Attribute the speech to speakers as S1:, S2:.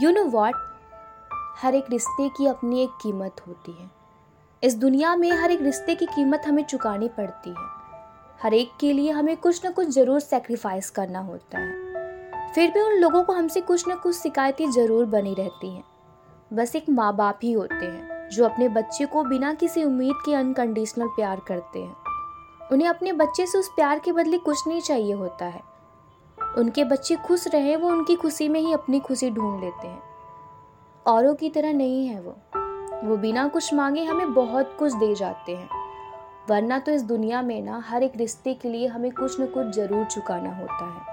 S1: You know what हर एक रिश्ते की अपनी एक कीमत होती है। इस दुनिया में हर एक रिश्ते की कीमत हमें चुकानी पड़ती है। हर एक के लिए हमें कुछ ना कुछ ज़रूर सेक्रीफाइस करना होता है। फिर भी उन लोगों को हमसे कुछ ना कुछ शिकायतें ज़रूर बनी रहती हैं। बस एक माँ बाप ही होते हैं, जो अपने बच्चे को बिना किसी उम्मीद के अनकंडीशनल प्यार करते हैं। उन्हें अपने बच्चे से उस प्यार के बदले कुछ नहीं चाहिए होता है। उनके बच्चे खुश रहे, वो उनकी खुशी में ही अपनी खुशी ढूंढ लेते हैं। औरों की तरह नहीं है वो। वो बिना कुछ मांगे हमें बहुत कुछ दे जाते हैं। वरना तो इस दुनिया में ना, हर एक रिश्ते के लिए हमें कुछ न कुछ ज़रूर चुकाना होता है।